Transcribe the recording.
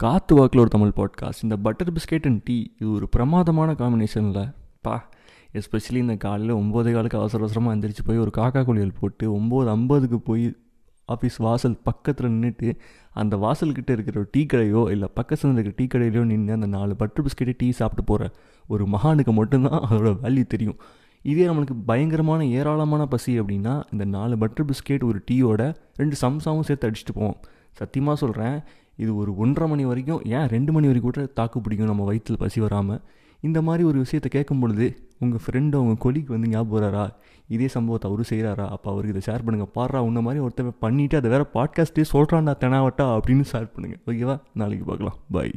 காத்து வாக்கில் ஒரு தமிழ் பாட்காஸ்ட் இந்த பட்டர் பிஸ்கெட் அண்ட் டீ இது ஒரு பிரமாதமான காம்பினேஷனில் பா எஸ்பெஷலி இந்த காலையில் ஒம்போதே காலுக்கு அவசர அவசரமாக எந்திரிச்சு போய் ஒரு காக்கா குளியல் போட்டு ஒம்பது ஐம்பதுக்கு போய் ஆஃபீஸ் வாசல் பக்கத்தில் நின்றுட்டு அந்த வாசல்கிட்ட இருக்கிற ஒரு டீ கடையோ இல்லை பக்கத்தில் இருக்கிற டீ கடையிலையோ நின்று அந்த நாலு பட்டர் பிஸ்கெட்டு டீ சாப்பிட்டு போகிற ஒரு மகானுக்கு மட்டும்தான் அதோட வேல்யூ தெரியும். இதே நம்மளுக்கு பயங்கரமான ஏராளமான பசி அப்படின்னா இந்த நாலு பட்டர் பிஸ்கெட் ஒரு டீயோட ரெண்டு சம்சாவும் சேர்த்து அடிச்சுட்டு போவோம். சத்தியமாக சொல்கிறேன் இது ஒரு ஒன்றரை மணி வரைக்கும் ஏன் ரெண்டு மணி வரைக்கும் கூட தாக்கு பிடிக்கும் நம்ம வயிற்றில் பசி வராமல் இந்த மாதிரி ஒரு விஷயத்தை கேட்கும் பொழுது உங்கள் ஃப்ரெண்டு உங்கள் கொலிக்கு வந்து ஞாபகம் வராரா? இதே சம்பவத்தை அவரு செய்கிறாரா அப்போ அவருக்கு இதை ஷேர் பண்ணுங்கள் பாடுறா உன்ன மாதிரி ஒருத்தர் பண்ணிவிட்டு அதை வேறு பாட்காஸ்ட்டே சொல்கிறான்டா தெனாவட்டா அப்படின்னு ஷேர் பண்ணுங்கள் ஓகேவா நாளைக்கு பார்க்கலாம். பாய்